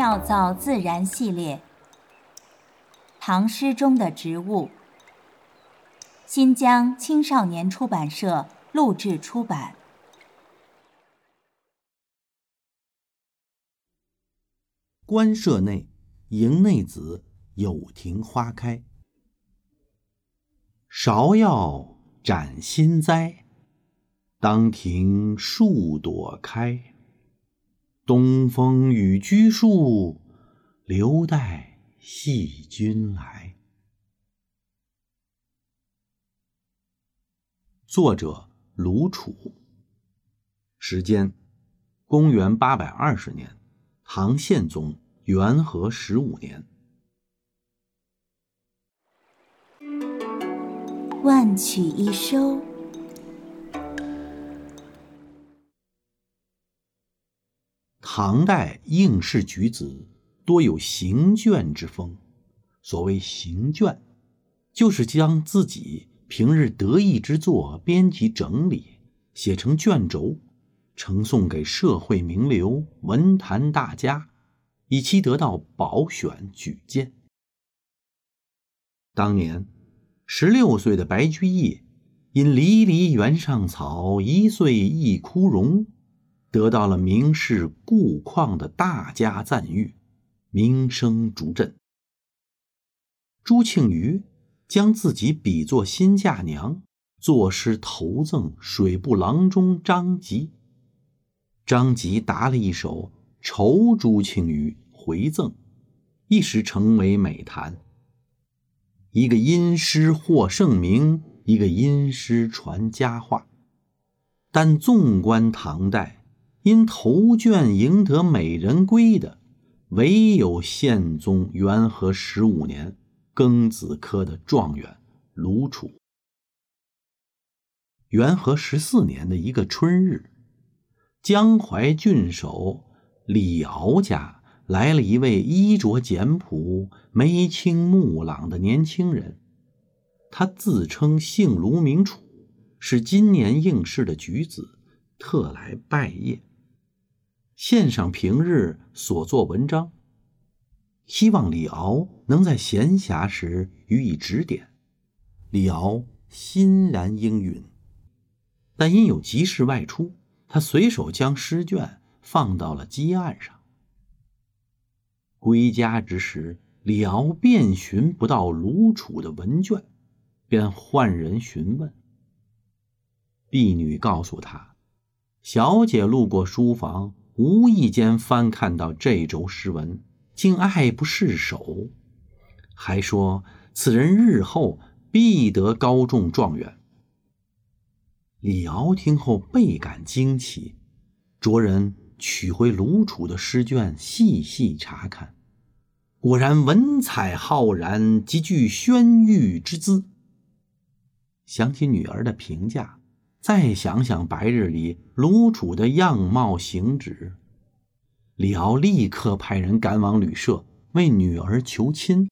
妙造自然系列，唐诗中的植物。新疆青少年出版社录制出版。官舍内，营内子，有庭花开。芍药展新栽，当庭数朵开。东风与居树，留待细君来。作者卢楚。时间：公元八百二十年，唐宪宗元和十五年。万曲一收。唐代应试举子多有行卷之风。所谓行卷，就是将自己平日得意之作编辑整理，写成卷轴，呈送给社会名流、文坛大家，以期得到保选举荐。当年。十六岁的白居易，因“离离原上草，一岁一枯荣”，得到了名士顾况的大加赞誉，名声逐振。朱庆余将自己比作新嫁娘，作诗投赠水部郎中张籍。张籍答了一首《酬朱庆余》回赠，一时成为美谈。一个因诗获盛名，一个因诗传佳话。但纵观唐代，因头卷赢得美人归的，唯有宪宗元和十五年庚子科的状元卢楚。元和十四年的一个春日，江淮郡守李敖家。来了一位衣着简朴、眉清目朗的年轻人，他自称姓卢，名楚，是今年应试的举子，特来拜谒，献上平日所作文章，希望李敖能在闲暇时予以指点。李敖欣然应允，但因有急事外出，他随手将诗卷放到了机案上。归家之时，李敖遍寻不到卢楚的文卷，便唤人询问。婢女告诉他，小姐路过书房，无意间翻看到这轴诗文，竟爱不释手，还说此人日后必得高中状元。李敖听后倍感惊奇，着人。取回卢楚的诗卷，细细查看，果然文采浩然，极具轩玉之姿。想起女儿的评价，再想想白日里卢楚的样貌行止，李敖立刻派人赶往旅社为女儿求亲。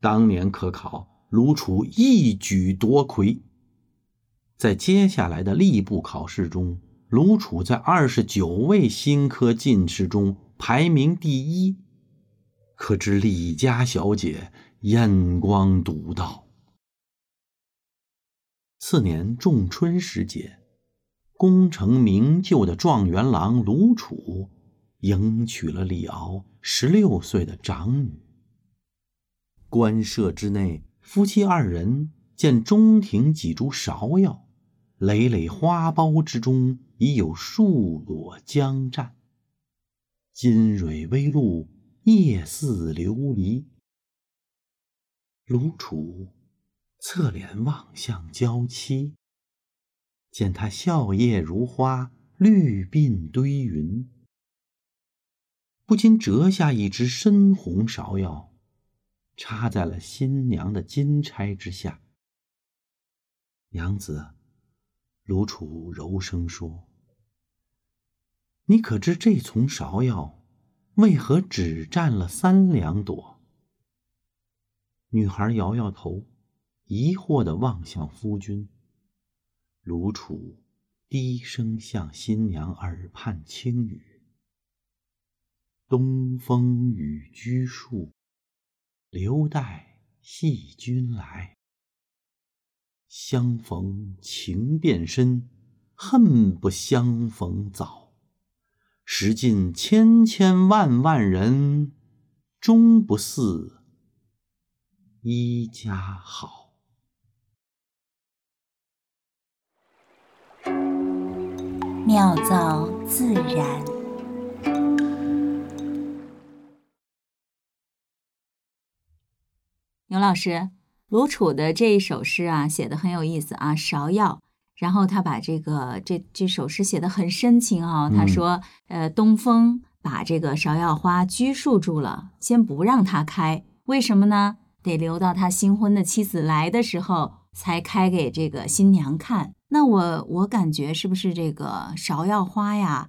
当年科考，卢楚一举夺魁，在接下来的吏部考试中。卢楚在二十九位新科进士中排名第一，可知李家小姐眼光独到。次年仲春时节，功成名就的状元郎卢楚迎娶了李敖十六岁的长女。官舍之内，夫妻二人见中庭几株芍药，累累花苞之中。已有数朵将绽，金蕊微露，叶似琉璃。卢楚侧脸望向娇妻，见她笑靥如花，绿鬓堆云，不禁折下一枝深红芍药，插在了新娘的金钗之下。娘子，卢楚柔声说。你可知这丛芍药为何只占了三两朵？女孩摇摇头，疑惑地望向夫君。卢楚低声向新娘耳畔轻语：“东风与居树，留待细君来。相逢情变深，恨不相逢早。识尽千千万万人，终不似一家好。妙造自然。牛老师，卢楚的这一首诗啊，写的很有意思啊，芍药。然后他把这个这这首诗写的很深情啊，他说，呃，东风把这个芍药花拘束住了，先不让它开，为什么呢？得留到他新婚的妻子来的时候才开给这个新娘看。那我我感觉是不是这个芍药花呀？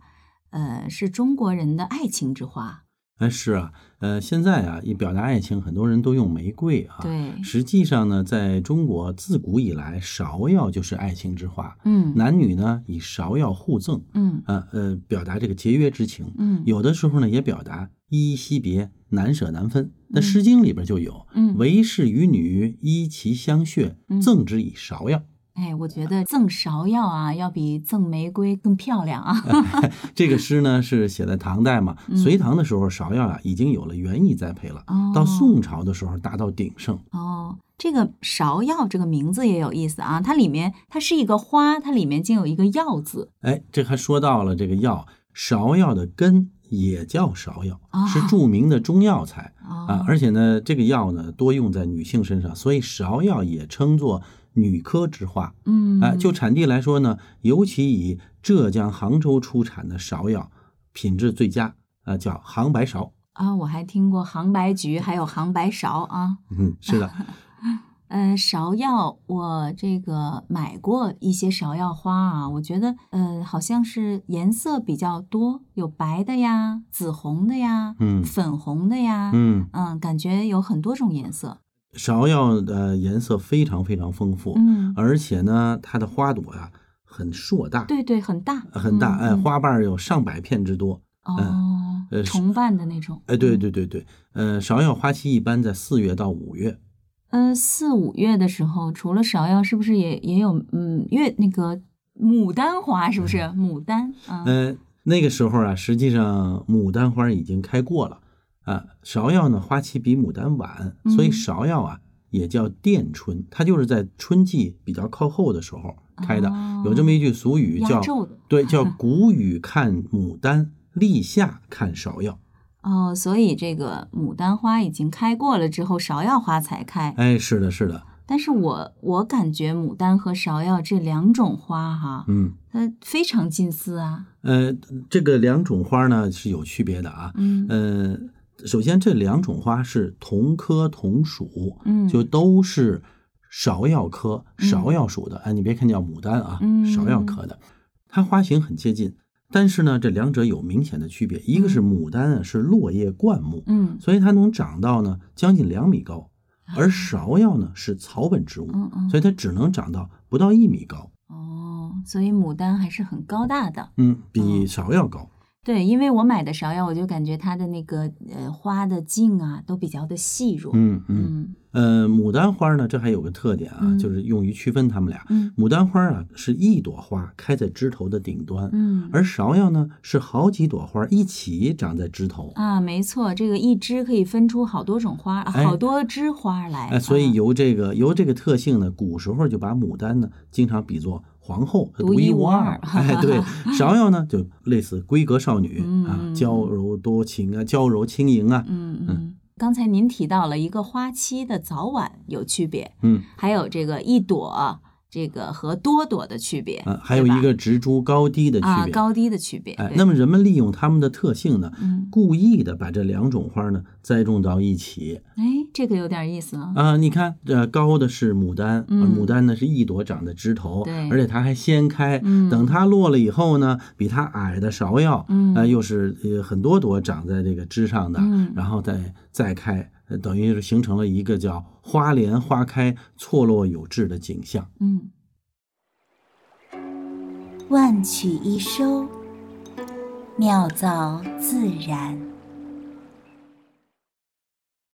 呃，是中国人的爱情之花。哎，是啊，呃，现在啊，一表达爱情，很多人都用玫瑰啊。对，实际上呢，在中国自古以来，芍药就是爱情之花。嗯，男女呢以芍药互赠，嗯，呃呃，表达这个节约之情。嗯，有的时候呢，也表达依依惜别、难舍难分。那《诗经》里边就有，嗯，为士与女依其相穴，赠之以芍药。哎，我觉得赠芍药啊，要比赠玫瑰更漂亮啊。这个诗呢是写在唐代嘛，隋唐的时候芍药啊已经有了园艺栽培了，到宋朝的时候达到鼎盛。哦，这个芍药这个名字也有意思啊，它里面它是一个花，它里面竟有一个药字。哎，这还说到了这个药，芍药的根也叫芍药，是著名的中药材啊，而且呢，这个药呢多用在女性身上，所以芍药也称作。女科之花，嗯，哎，就产地来说呢，尤其以浙江杭州出产的芍药品质最佳，啊，叫杭白芍。啊，我还听过杭白菊，还有杭白芍啊，嗯，是的，呃，芍药我这个买过一些芍药花啊，我觉得呃好像是颜色比较多，有白的呀，紫红的呀，嗯，粉红的呀，嗯。嗯，感觉有很多种颜色。芍药的颜色非常非常丰富，嗯，而且呢，它的花朵呀很硕大，对对，很大。很大，哎，花瓣有上百片之多，哦，呃，重瓣的那种，哎，对对对对，呃，芍药花期一般在四月到五月，呃，四五月的时候，除了芍药，是不是也也有嗯月那个牡丹花，是不是？牡丹？嗯，那个时候啊，实际上牡丹花已经开过了。啊，芍药呢花期比牡丹晚，所以芍药啊也叫殿春，它就是在春季比较靠后的时候开的。有这么一句俗语叫“对，叫谷雨看牡丹，立夏看芍药”。哦，所以这个牡丹花已经开过了之后，芍药花才开。哎，是的，是的。但是我我感觉牡丹和芍药这两种花哈，嗯，它非常近似啊。呃，这个两种花呢是有区别的啊。嗯，呃。首先，这两种花是同科同属，嗯，就都是芍药科芍药属的。哎，你别看叫牡丹啊，芍药科的，它花型很接近，但是呢，这两者有明显的区别。一个是牡丹啊，是落叶灌木，嗯，所以它能长到呢将近两米高，而芍药呢是草本植物，嗯嗯，所以它只能长到不到一米高。哦，所以牡丹还是很高大的，嗯，比芍药高。对，因为我买的芍药，我就感觉它的那个呃花的茎啊，都比较的细弱。嗯嗯。呃，牡丹花呢，这还有个特点啊，就是用于区分它们俩。嗯，牡丹花啊是一朵花开在枝头的顶端，嗯，而芍药呢是好几朵花一起长在枝头。啊，没错，这个一枝可以分出好多种花，好多枝花来。哎，所以由这个由这个特性呢，古时候就把牡丹呢经常比作皇后，独一无二。哎，对，芍药呢就类似闺阁少女啊，娇柔多情啊，娇柔轻盈啊。嗯嗯。刚才您提到了一个花期的早晚有区别，嗯，还有这个一朵这个和多朵的区别，啊，还有一个植株高低的区别，高低的区别。哎，那么人们利用它们的特性呢，嗯，故意的把这两种花呢栽种到一起。哎，这个有点意思啊。啊，你看，这高的是牡丹，牡丹呢是一朵长在枝头，对，而且它还先开，等它落了以后呢，比它矮的芍药，嗯，呃，又是呃很多朵长在这个枝上的，嗯，然后再再开。等于是形成了一个叫“花莲花开，错落有致”的景象。嗯，万曲一收，妙造自然。